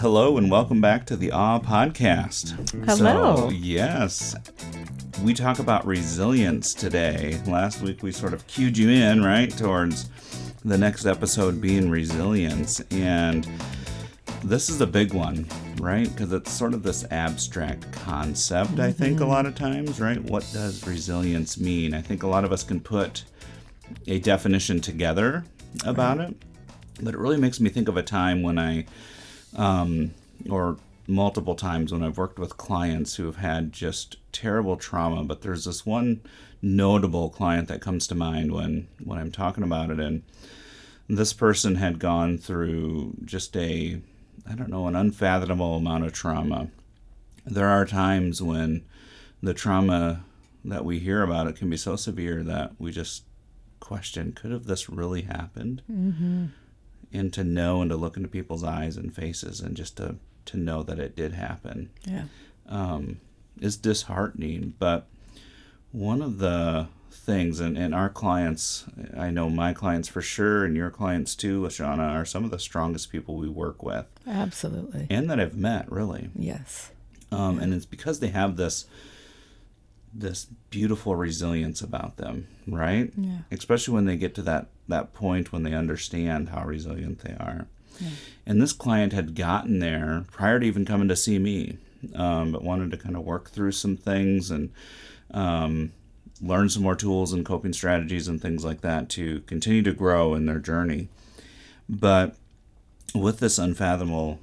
Hello and welcome back to the Awe Podcast. Hello. So, yes, we talk about resilience today. Last week we sort of cued you in, right, towards the next episode being resilience. And this is a big one, right? Because it's sort of this abstract concept, I think, a mm-hmm. lot of times, right? What does resilience mean? I think a lot of us can put a definition together about it, but it really makes me think of a time when I, um, or multiple times when I've worked with clients who have had just terrible trauma, but there's this one notable client that comes to mind when when I'm talking about it and this person had gone through just a I don't know an unfathomable amount of trauma. There are times when the trauma that we hear about it can be so severe that we just question could have this really happened mm-hmm. And to know and to look into people's eyes and faces and just to to know that it did happen Yeah. um, is disheartening. But one of the things, and, and our clients, I know my clients for sure, and your clients too, Lashana, are some of the strongest people we work with Absolutely. and that I've met, really. Yes. Um, and it's because they have this this beautiful resilience about them, right? Yeah. Especially when they get to that that point when they understand how resilient they are. And this client had gotten there prior to even coming to see me, um, but wanted to kind of work through some things and um, learn some more tools and coping strategies and things like that to continue to grow in their journey. But with this unfathomable,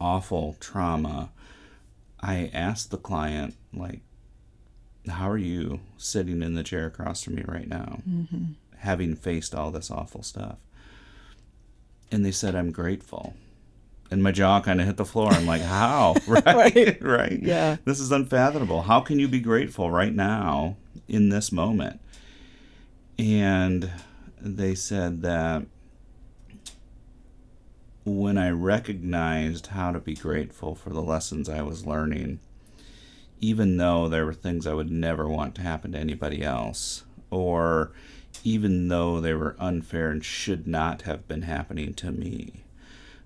awful trauma, I asked the client, like, how are you sitting in the chair across from me right now, having faced all this awful stuff? And they said, I'm grateful. And my jaw kind of hit the floor. I'm like, how? right? Right. right. Yeah. This is unfathomable. How can you be grateful right now in this moment? And they said that when I recognized how to be grateful for the lessons I was learning, even though there were things I would never want to happen to anybody else, or even though they were unfair and should not have been happening to me,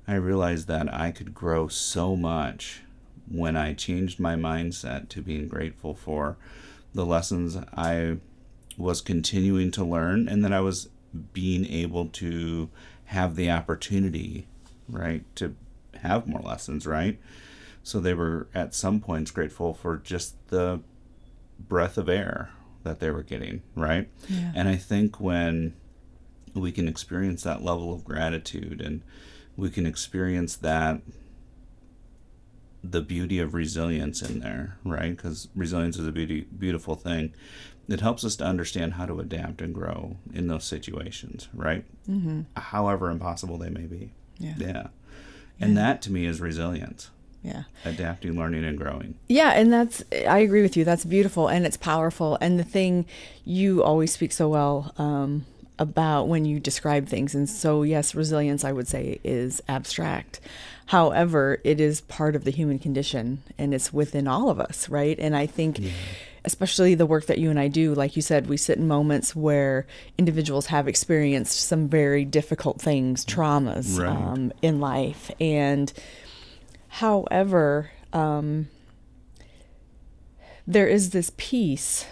I realized that I could grow so much when I changed my mindset to being grateful for the lessons I was continuing to learn and that I was being able to have the opportunity, right, to have more lessons, right? So they were at some points grateful for just the breath of air that they were getting, right? Yeah. And I think when we can experience that level of gratitude and we can experience that the beauty of resilience in there, right? Because resilience is a beauty, beautiful thing. It helps us to understand how to adapt and grow in those situations, right? Mm-hmm. However impossible they may be. Yeah. Yeah. And that to me is resilience Yeah. adapting, learning, and growing. Yeah, and that's I agree with you. That's beautiful and it's powerful. And the thing you always speak so well um, about when you describe things. And so, yes, resilience, I would say, is abstract. However, it is part of the human condition and it's within all of us, right? And I think. Especially the work that you and I do, like you said, we sit in moments where individuals have experienced some very difficult things, traumas Right. um, in life. And however, um, there is this piece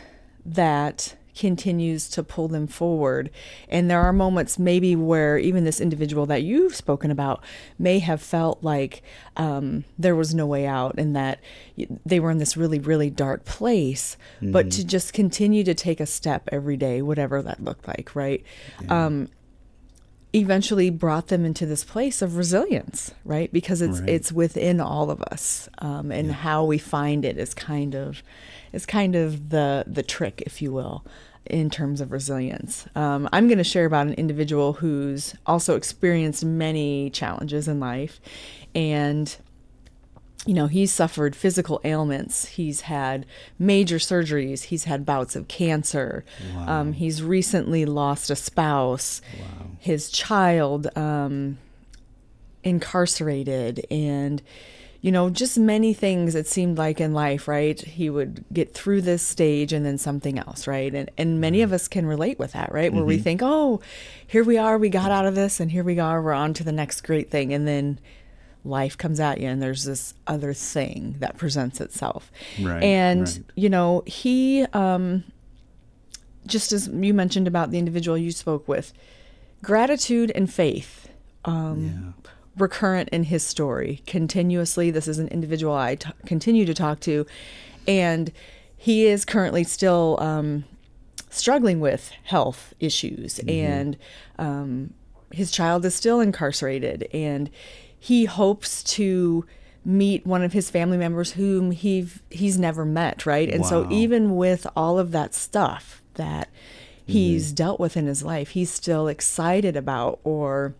that continues to pull them forward. And there are moments maybe where even this individual that you've spoken about may have felt like um, there was no way out and that they were in this really, really dark place. But to just continue to take a step every day, whatever that looked like, right? Um, eventually brought them into this place of resilience, right? Because it's Right. it's within all of us, um, and how we find it is kind of is kind of the the trick, if you will, in terms of resilience. Um, I'm going to share about an individual who's also experienced many challenges in life, and you know, he's suffered physical ailments. He's had major surgeries. He's had bouts of cancer. Um, he's recently lost a spouse. His child um, incarcerated, and you know, just many things. It seemed like in life, right? He would get through this stage and then something else, right? And and many of us can relate with that, right? Where we think, oh, here we are, we got out of this, and here we are, we're on to the next great thing, and then life comes at you and there's this other thing that presents itself. Right, and, right. you know, he, um, just as you mentioned about the individual you spoke with, gratitude and faith. Um, Yeah. recurrent in his story continuously. This is an individual I t- continue to talk to, and he is currently still um, struggling with health issues, and um, his child is still incarcerated, and he hopes to meet one of his family members whom he he's never met, right? And so even with all of that stuff that he's dealt with in his life, he's still excited about or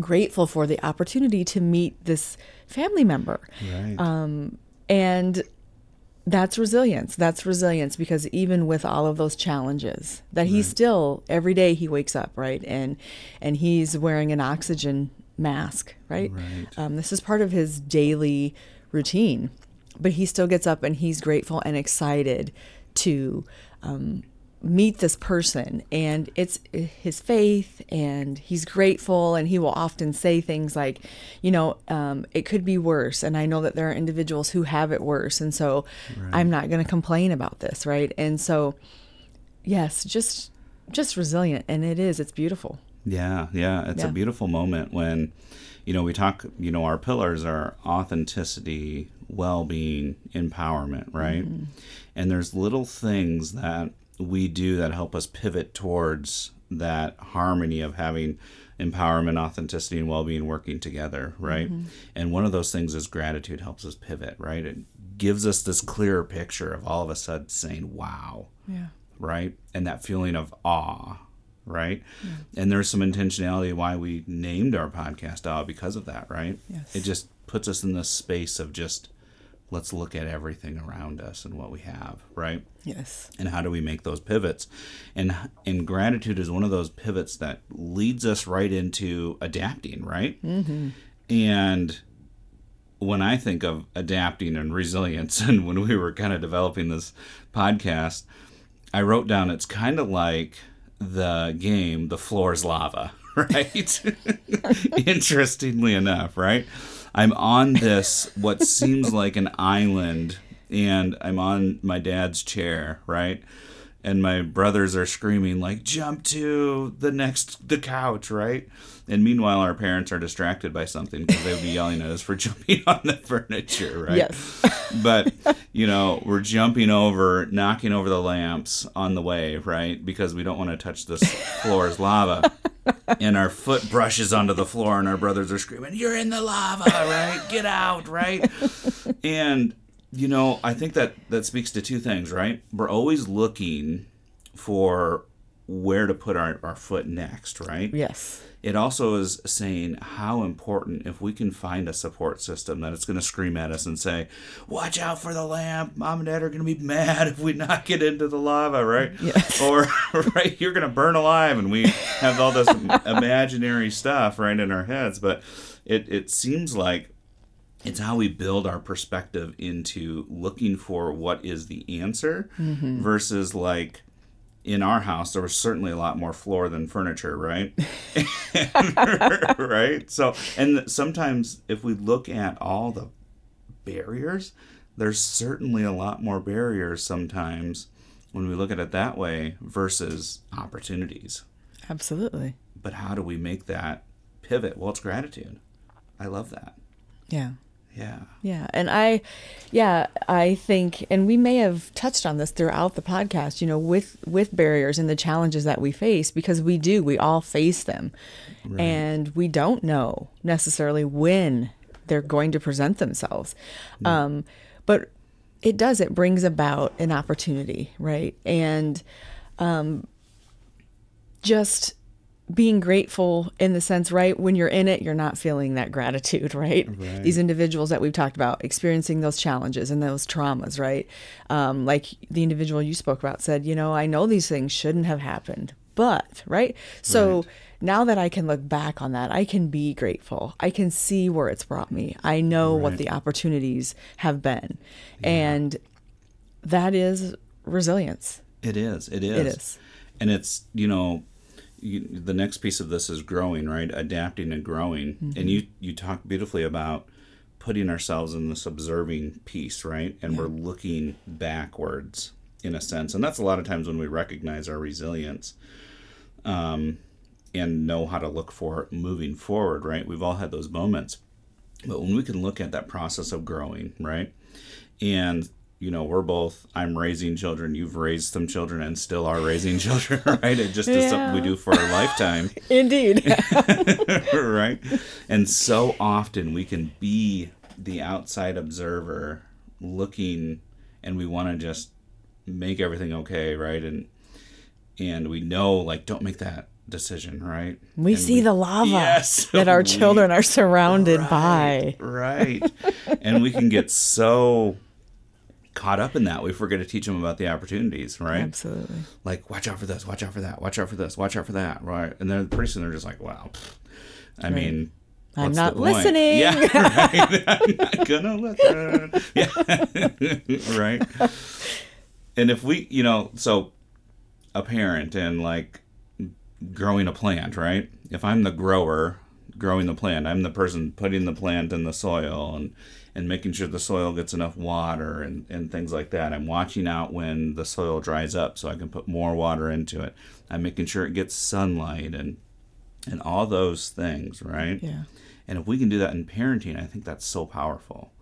grateful for the opportunity to meet this family member. Right. Um, and that's resilience. That's resilience because even with all of those challenges, that he still every day he wakes up, right? And and he's wearing an oxygen mask, right? Right. Um, this is part of his daily routine. But he still gets up and he's grateful and excited to um, meet this person. And it's his faith, and he's grateful. And he will often say things like, you know, um, it could be worse. And I know that there are individuals who have it worse. And so I'm not going to complain about this, right? And so, yes, just just resilient and it is it's beautiful Yeah, yeah. It's Yeah. a beautiful moment when, you know, we talk, you know, our pillars are authenticity, well being, empowerment, right? Mm-hmm. And there's little things that we do that help us pivot towards that harmony of having empowerment, authenticity, and well being working together, right? Mm-hmm. And one of those things is gratitude helps us pivot, right? It gives us this clearer picture of all of a sudden saying, wow, yeah right? And that feeling of awe, right? And there's some intentionality why we named our podcast Awe because of that, right? Yes. It just puts us in this space of just let's look at everything around us and what we have, right? yes And how do we make those pivots? And and gratitude is one of those pivots that leads us right into adapting, right? Mm-hmm. And when I think of adapting and resilience, and when we were kind of developing this podcast, I wrote down it's kind of like the game The Floor is Lava, right? Interestingly enough, right? I'm on this, what seems like an island, and I'm on my dad's chair, right? And my brothers are screaming, like, jump to the next, the couch, right? And meanwhile, our parents are distracted by something because they would be yelling at us for jumping on the furniture, right? yes. But you know we're jumping over knocking over the lamps on the way right? Because we don't want to touch this floor's lava. And our foot brushes onto the floor and our brothers are screaming you're in the lava right? Get out right? And you know i think that that speaks to two things right? We're always looking for where to put our, our foot next right? Yes. It also is saying how important if we can find a support system that it's going to scream at us and say watch out for the lamp. Mom and dad are going to be mad if we knock it into the lava right? Yes. or right you're going to burn alive and we have all this imaginary stuff right in our heads. But it, it seems like it's how we build our perspective into looking for what is the answer mm-hmm. versus like in our house there was certainly a lot more floor than furniture right? Right? So and sometimes if we look at all the barriers there's certainly a lot more barriers sometimes when we look at it that way versus opportunities. Absolutely. But how do we make that pivot? Well it's gratitude. I love that. Yeah yeah Yeah, and I, yeah, I think, and we may have touched on this throughout the podcast. You know, with with barriers and the challenges that we face, because we do, we all face them, and we don't know necessarily when they're going to present themselves. Um, but it does. It brings about an opportunity, right? And um, just being grateful in the sense, right? When you're in it, you're not feeling that gratitude, right? Right. These individuals that we've talked about experiencing those challenges and those traumas, right? Um, like the individual you spoke about said, you know, I know these things shouldn't have happened, but, right? So Right. now that I can look back on that, I can be grateful. I can see where it's brought me. I know what the opportunities have been. And that is resilience. It is. It is. It is. And it's, you know, you, the next piece of this is growing, right? Adapting and growing. Mm-hmm. And you you talk beautifully about putting ourselves in this observing piece, right? And we're looking backwards in a sense. And that's a lot of times when we recognize our resilience um, and know how to look for it moving forward, right? We've all had those moments. But when we can look at that process of growing, right? And you know, we're both I'm raising children, you've raised some children and still are raising children, right? It just is something we do for a lifetime. Indeed. right? And so often we can be the outside observer looking and we want to just make everything okay, right? And and we know like don't make that decision, right? We And see the lava Yes, that our we- children are surrounded by. Right. and we can get so caught up in that we forget to teach them about the opportunities, right? Absolutely. like watch out for this, watch out for that, watch out for this, watch out for that, right? And then pretty soon they're just like, wow. I mean, I'm not listening. Yeah, right. I'm not gonna listen. Yeah, right. And if we, you know, so a parent and like growing a plant, right? If I'm the grower growing the plant, I'm the person putting the plant in the soil and and making sure the soil gets enough water and, and things like that. I'm watching out when the soil dries up so I can put more water into it. I'm making sure it gets sunlight and and all those things, right? Yeah. And if we can do that in parenting, I think that's so powerful,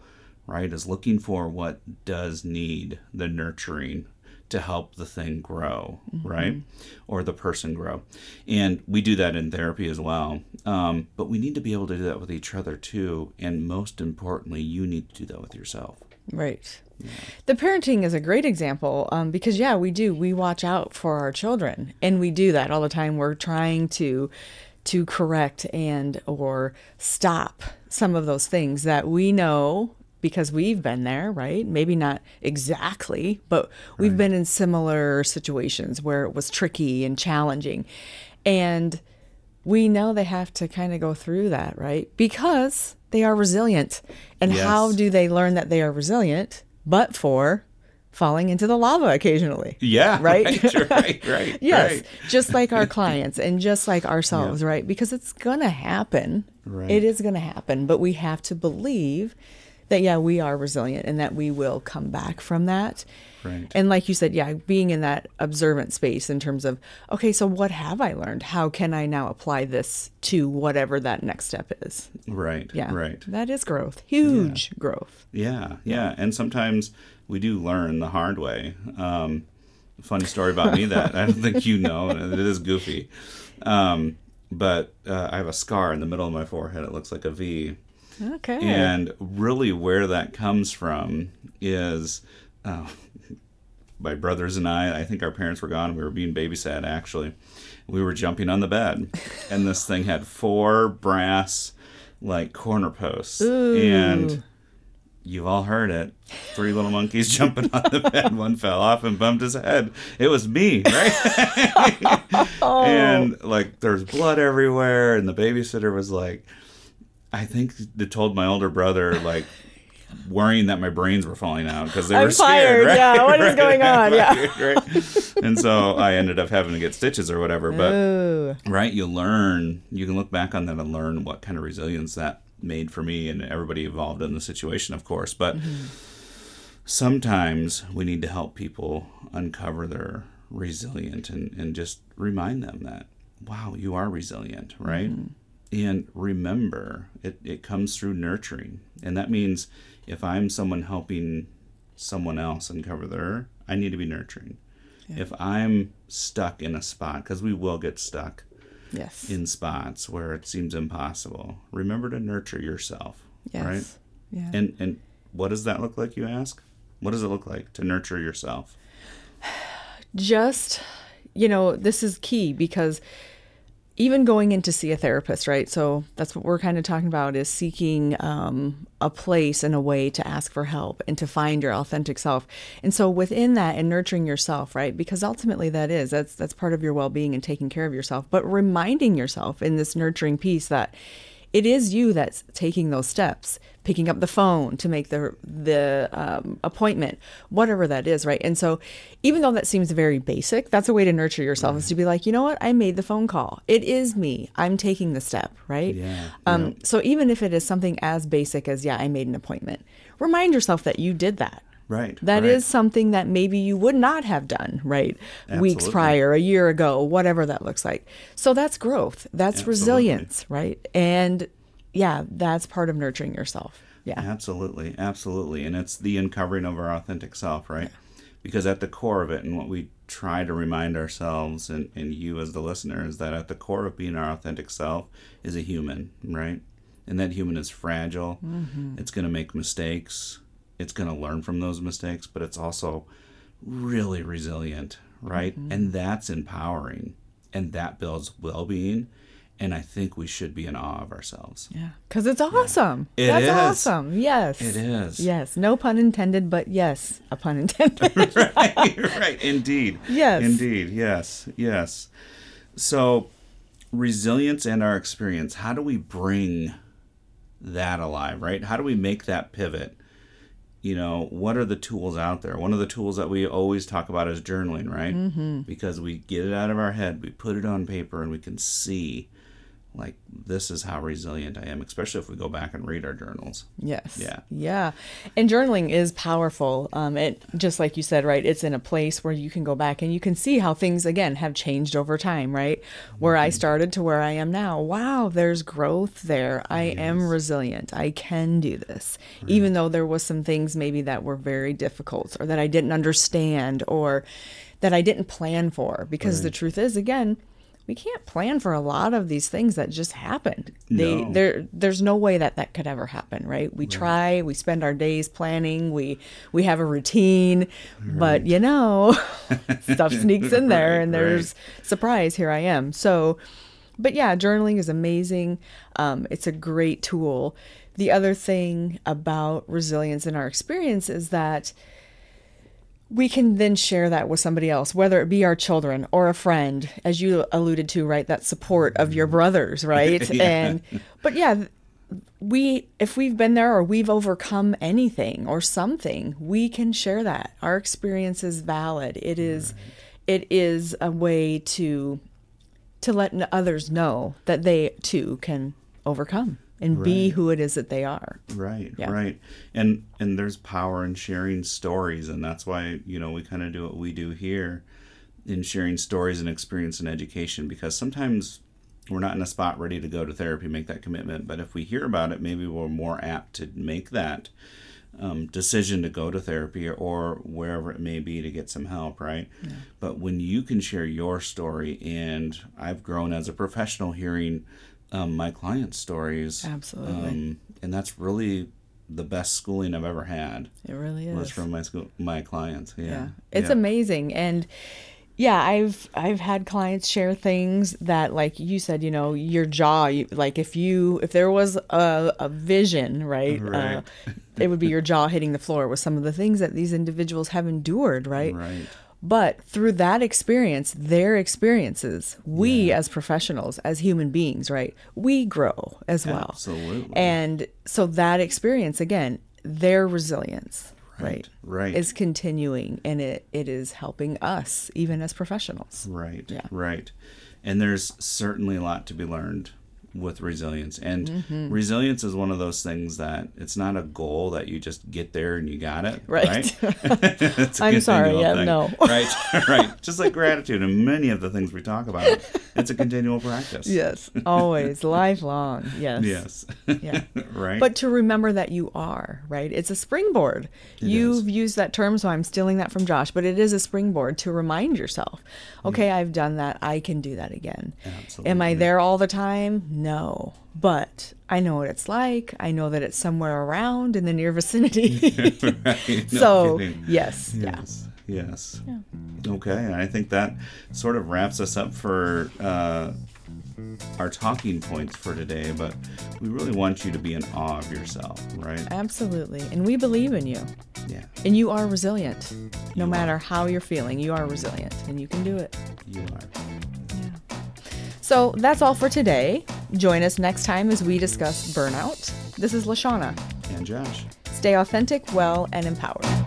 right? Is looking for what does need the nurturing to help the thing grow, right? Or the person grow. And we do that in therapy as well. Um, but we need to be able to do that with each other too. And most importantly, you need to do that with yourself. Right. The parenting is a great example um, because, yeah, we do. We watch out for our children, and we do that all the time. We're trying to to correct and or stop some of those things that we know because we've been there, right? Maybe not exactly, but we've been in similar situations where it was tricky and challenging, and we know they have to kind of go through that, right? Because they are resilient. And Yes. how do they learn that they are resilient? But for falling into the lava occasionally. Yeah. Right? Right. Right. right Yes, right. just like our clients and just like ourselves, right? Because it's going to happen. Right. It is going to happen, but we have to believe that yeah, we are resilient and that we will come back from that. Right. And like you said, yeah, being in that observant space in terms of okay, so what have I learned? How can I now apply this to whatever that next step is? Right. Yeah. Right. That is growth. Huge growth. Yeah, yeah, and sometimes we do learn the hard way. Um, funny story about me that I don't think you know, it is goofy. Um, but uh, I have a scar in the middle of my forehead. It looks like a V. Okay. And really, where that comes from is uh, my brothers and I. I think our parents were gone. We were being babysat, actually. We were jumping on the bed, and this thing had four brass, like, corner posts. And you've all heard it. Three little monkeys jumping on the bed. One fell off and bumped his head. It was me, right? And like there's blood everywhere, and the babysitter was like, I think they told my older brother like worrying that my brains were falling out because they I'm were scared. fired. Right? Yeah, what is going on? Yeah. right. And so I ended up having to get stitches or whatever. But Ooh. right, you learn. You can look back on that and learn what kind of resilience that made for me and everybody involved in the situation, of course. But mm-hmm. sometimes we need to help people uncover their resilient and, and just remind them that wow you are resilient right mm-hmm. And remember it, it comes through nurturing and that means if i'm someone helping someone else uncover their i need to be nurturing if i'm stuck in a spot because we will get stuck Yes. in spots where it seems impossible remember to nurture yourself yes. right Yeah. and and what does that look like you ask what does it look like to nurture yourself just you know this is key because even going in to see a therapist right? So that's what we're kind of talking about is seeking um, a place and a way to ask for help and to find your authentic self. And so within that and nurturing yourself right? Because ultimately that is that's that's part of your well-being and taking care of yourself. But reminding yourself in this nurturing piece that it is you that's taking those steps picking up the phone to make the the um, appointment whatever that is right? And so even though that seems very basic that's a way to nurture yourself right. is to be like you know what? I made the phone call. It is me. I'm taking the step right? Yeah, um, yeah. so even if it is something as basic as yeah i made an appointment remind yourself that you did that Right. That right. is something that maybe you would not have done, right? Absolutely. Weeks prior, a year ago, whatever that looks like. So that's growth. That's Absolutely. resilience, right? And yeah, that's part of nurturing yourself. Yeah. Absolutely. Absolutely. And it's the uncovering of our authentic self, right? Yeah. Because at the core of it, and what we try to remind ourselves and, and you as the listener is that at the core of being our authentic self is a human, right? And that human is fragile. Mm-hmm. It's going to make mistakes it's going to learn from those mistakes, but it's also really resilient, right? Mm-hmm. And that's empowering and that builds well being. And I think we should be in awe of ourselves. Yeah. Because it's awesome. It That's is. awesome. Yes. It is. Yes. No pun intended, but yes, a pun intended. right, right. Indeed. Yes. Indeed. Yes. Yes. So, resilience and our experience, how do we bring that alive, right? How do we make that pivot? You know, what are the tools out there? One of the tools that we always talk about is journaling, right? Mm-hmm. Because we get it out of our head, we put it on paper, and we can see, like, this is how resilient I am, especially if we go back and read our journals. Yes. Yeah. Yeah. And journaling is powerful. Um, it just like you said, right? It's in a place where you can go back and you can see how things again have changed over time, right? Where I started to where I am now. Wow, there's growth there. I am resilient. I can do this, even though there was some things maybe that were very difficult or that I didn't understand or that I didn't plan for. Because the truth is, again, we can't plan for a lot of these things that just happened. They No. there there's no way that that could ever happen, right? We try, we spend our days planning, we we have a routine, but you know, stuff sneaks in there Right, and there's surprise, here I am. So but yeah, journaling is amazing. Um, it's a great tool. The other thing about resilience in our experience is that we can then share that with somebody else, whether it be our children or a friend, as you alluded to, right? That support of your brothers, right? Yeah. And, but yeah, we, if we've been there or we've overcome anything or something, we can share that. Our experience is valid. It is, it is a way to, to let others know that they too can overcome and be who it is that they are. Right, Yeah. right. And and there's power in sharing stories and that's why, you know, we kind of do what we do here in sharing stories and experience and education because sometimes we're not in a spot ready to go to therapy, make that commitment. But if we hear about it, maybe we're more apt to make that um, decision to go to therapy or wherever it may be to get some help, right? But when you can share your story, and I've grown as a professional hearing um, my clients' stories, Absolutely. um, and that's really the best schooling I've ever had It really is. was from my school, my clients. Yeah, yeah it's Yeah. amazing and yeah i've i've had clients share things that like you said you know your jaw you, like if you if there was a, a vision right, Right. Uh, it would be your jaw hitting the floor with some of the things that these individuals have endured right Right. But through that experience their experiences we as professionals as human beings right we grow as well Absolutely. and so that experience again their resilience right, right. is continuing and it, it is helping us even as professionals Right, Yeah. right. And there's certainly a lot to be learned with resilience. And Mm-hmm. resilience is one of those things that it's not a goal that you just get there and you got it. Right. It's a I'm sorry, yeah, thing. no. right, right. Just like gratitude and many of the things we talk about, it's a continual practice. yes always lifelong yes Yes. yeah right. but to remember that you are right it's a springboard you've used that term so i'm stealing that from josh but it is a springboard to remind yourself okay i've done that i can do that again Absolutely. am i there all the time no but i know what it's like i know that it's somewhere around in the near vicinity Right. No so kidding. yes, yeah Yes. Yes. Okay. And I think that sort of wraps us up for uh, our talking points for today. But we really want you to be in awe of yourself, right? absolutely and we believe in you Yeah. and you are resilient no You matter are. how you're feeling you are resilient and you can do it You are. So that's all for today. Join us next time as we discuss burnout. This is Lashana. And Josh. Stay authentic, well, and empowered.